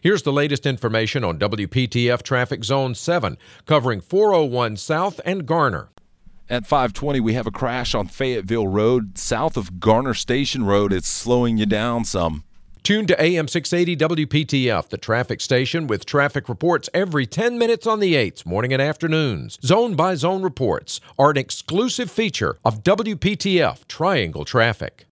Here's the latest information on WPTF Traffic Zone 7, covering 401 South and Garner. At 520, we have a crash on Fayetteville Road, south of Garner Station Road. It's slowing you down some. Tune to AM 680 WPTF, the traffic station with traffic reports every 10 minutes on the 8s, morning and afternoons. Zone by zone reports are an exclusive feature of WPTF Triangle Traffic.